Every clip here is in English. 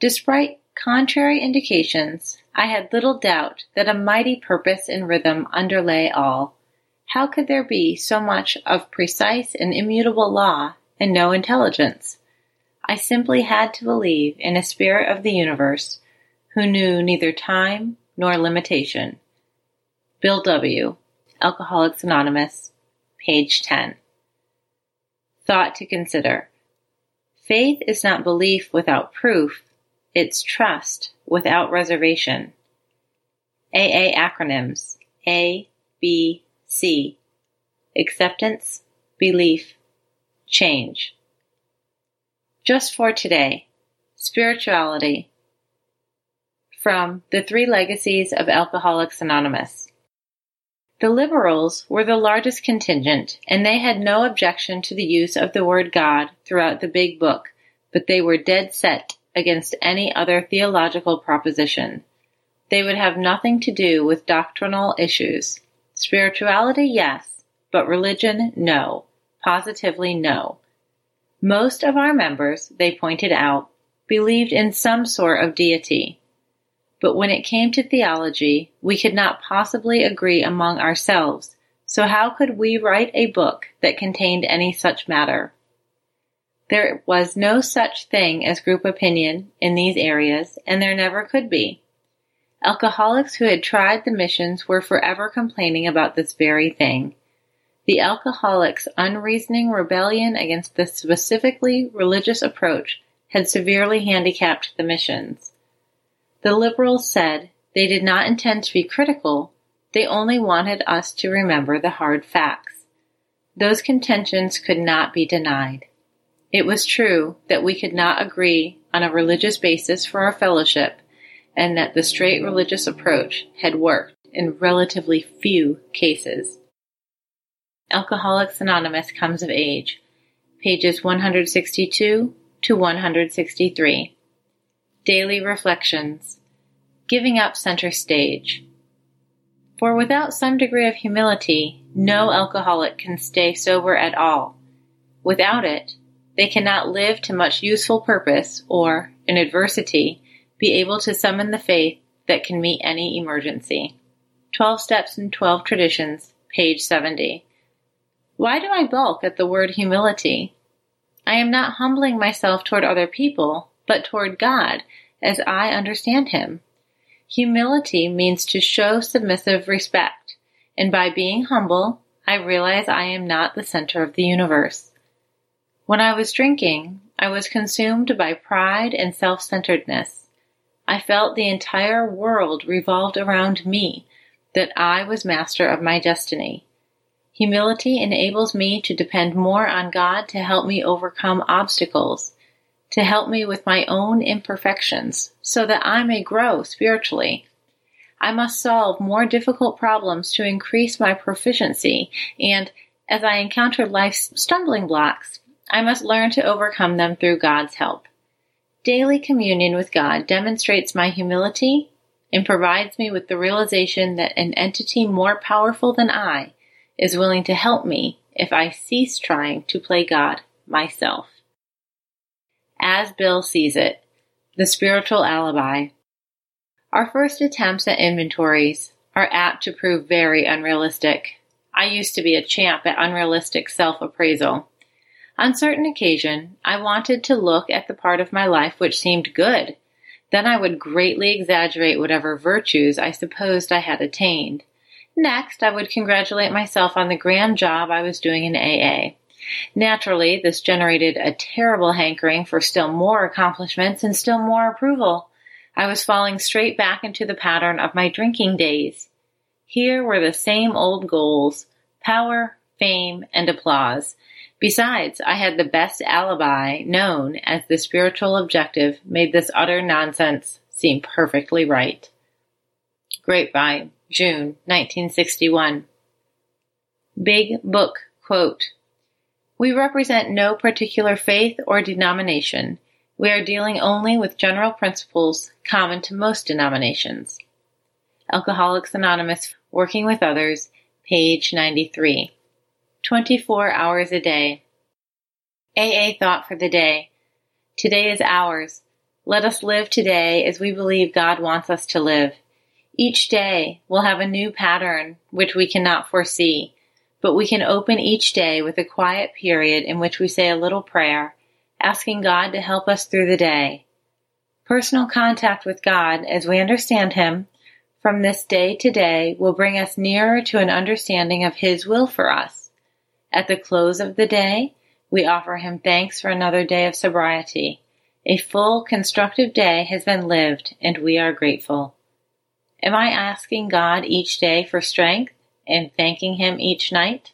Despite contrary indications, I had little doubt that a mighty purpose and rhythm underlay all. How could there be so much of precise and immutable law and no intelligence? I simply had to believe in a spirit of the universe who knew neither time nor limitation. Bill W., Alcoholics Anonymous, page 10. Thought to consider. Faith is not belief without proof, it's trust without reservation. AA acronyms A, B, C. Acceptance, belief, change. Just for today, spirituality. From The Three Legacies of Alcoholics Anonymous. The liberals were the largest contingent, and they had no objection to the use of the word God throughout the big book, but they were dead set against any other theological proposition. They would have nothing to do with doctrinal issues. Spirituality, yes, but religion, no. Positively no. Most of our members, they pointed out, believed in some sort of deity. But when it came to theology, we could not possibly agree among ourselves, so how could we write a book that contained any such matter? There was no such thing as group opinion in these areas, and there never could be. Alcoholics who had tried the missions were forever complaining about this very thing. The alcoholics' unreasoning rebellion against the specifically religious approach had severely handicapped the missions. The liberals said they did not intend to be critical, they only wanted us to remember the hard facts. Those contentions could not be denied. It was true that we could not agree on a religious basis for our fellowship, and that the straight religious approach had worked in relatively few cases. Alcoholics Anonymous comes of age, pages 162 to 163. Daily Reflections Giving Up Center Stage. For without some degree of humility, no alcoholic can stay sober at all. Without it, they cannot live to much useful purpose or, in adversity, be able to summon the faith that can meet any emergency. 12 Steps and 12 Traditions, page 70. Why do I balk at the word humility? I am not humbling myself toward other people, but toward God, as I understand Him. Humility means to show submissive respect, and by being humble, I realize I am not the center of the universe. When I was drinking, I was consumed by pride and self-centeredness. I felt the entire world revolved around me, that I was master of my destiny. Humility enables me to depend more on God to help me overcome obstacles, to help me with my own imperfections, so that I may grow spiritually. I must solve more difficult problems to increase my proficiency, and as I encounter life's stumbling blocks, I must learn to overcome them through God's help. Daily communion with God demonstrates my humility and provides me with the realization that an entity more powerful than I is willing to help me if I cease trying to play God myself. As Bill sees it, the spiritual alibi. Our first attempts at inventories are apt to prove very unrealistic. I used to be a champ at unrealistic self appraisal. On certain occasion, I wanted to look at the part of my life which seemed good. Then I would greatly exaggerate whatever virtues I supposed I had attained. Next, I would congratulate myself on the grand job I was doing in AA. Naturally, this generated a terrible hankering for still more accomplishments and still more approval. I was falling straight back into the pattern of my drinking days. Here were the same old goals power, fame, and applause Besides, I had the best alibi known as the spiritual objective made this utter nonsense seem perfectly right. Grapevine, June 1961. Big Book Quote We represent no particular faith or denomination. We are dealing only with general principles common to most denominations. Alcoholics Anonymous, Working with Others, page 93. 24 hours a day. AA thought for the day. Today is ours. Let us live today as we believe God wants us to live. Each day will have a new pattern which we cannot foresee, but we can open each day with a quiet period in which we say a little prayer, asking God to help us through the day. Personal contact with God as we understand Him from this day to day will bring us nearer to an understanding of His will for us. At the close of the day, we offer Him thanks for another day of sobriety. A full, constructive day has been lived, and we are grateful. Am I asking God each day for strength and thanking Him each night?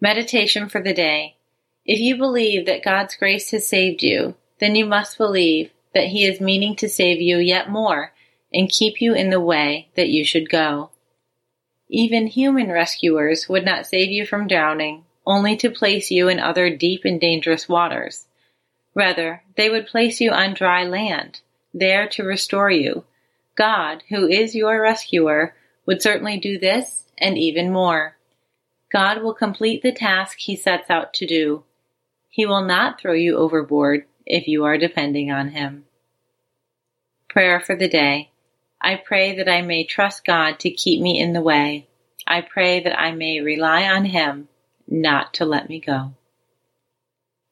Meditation for the day. If you believe that God's grace has saved you, then you must believe that He is meaning to save you yet more and keep you in the way that you should go. Even human rescuers would not save you from drowning, only to place you in other deep and dangerous waters. Rather, they would place you on dry land, there to restore you. God, who is your rescuer, would certainly do this and even more. God will complete the task he sets out to do. He will not throw you overboard if you are depending on him. Prayer for the day. I pray that I may trust God to keep me in the way. I pray that I may rely on him not to let me go.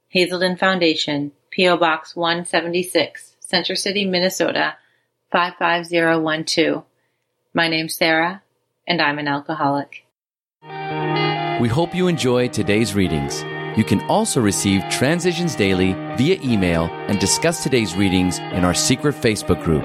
Hazelden Foundation, P.O. Box 176, Center City, Minnesota 55012. My name's Sarah, and I'm an alcoholic. We hope you enjoy today's readings. You can also receive Transitions Daily via email and discuss today's readings in our secret Facebook group.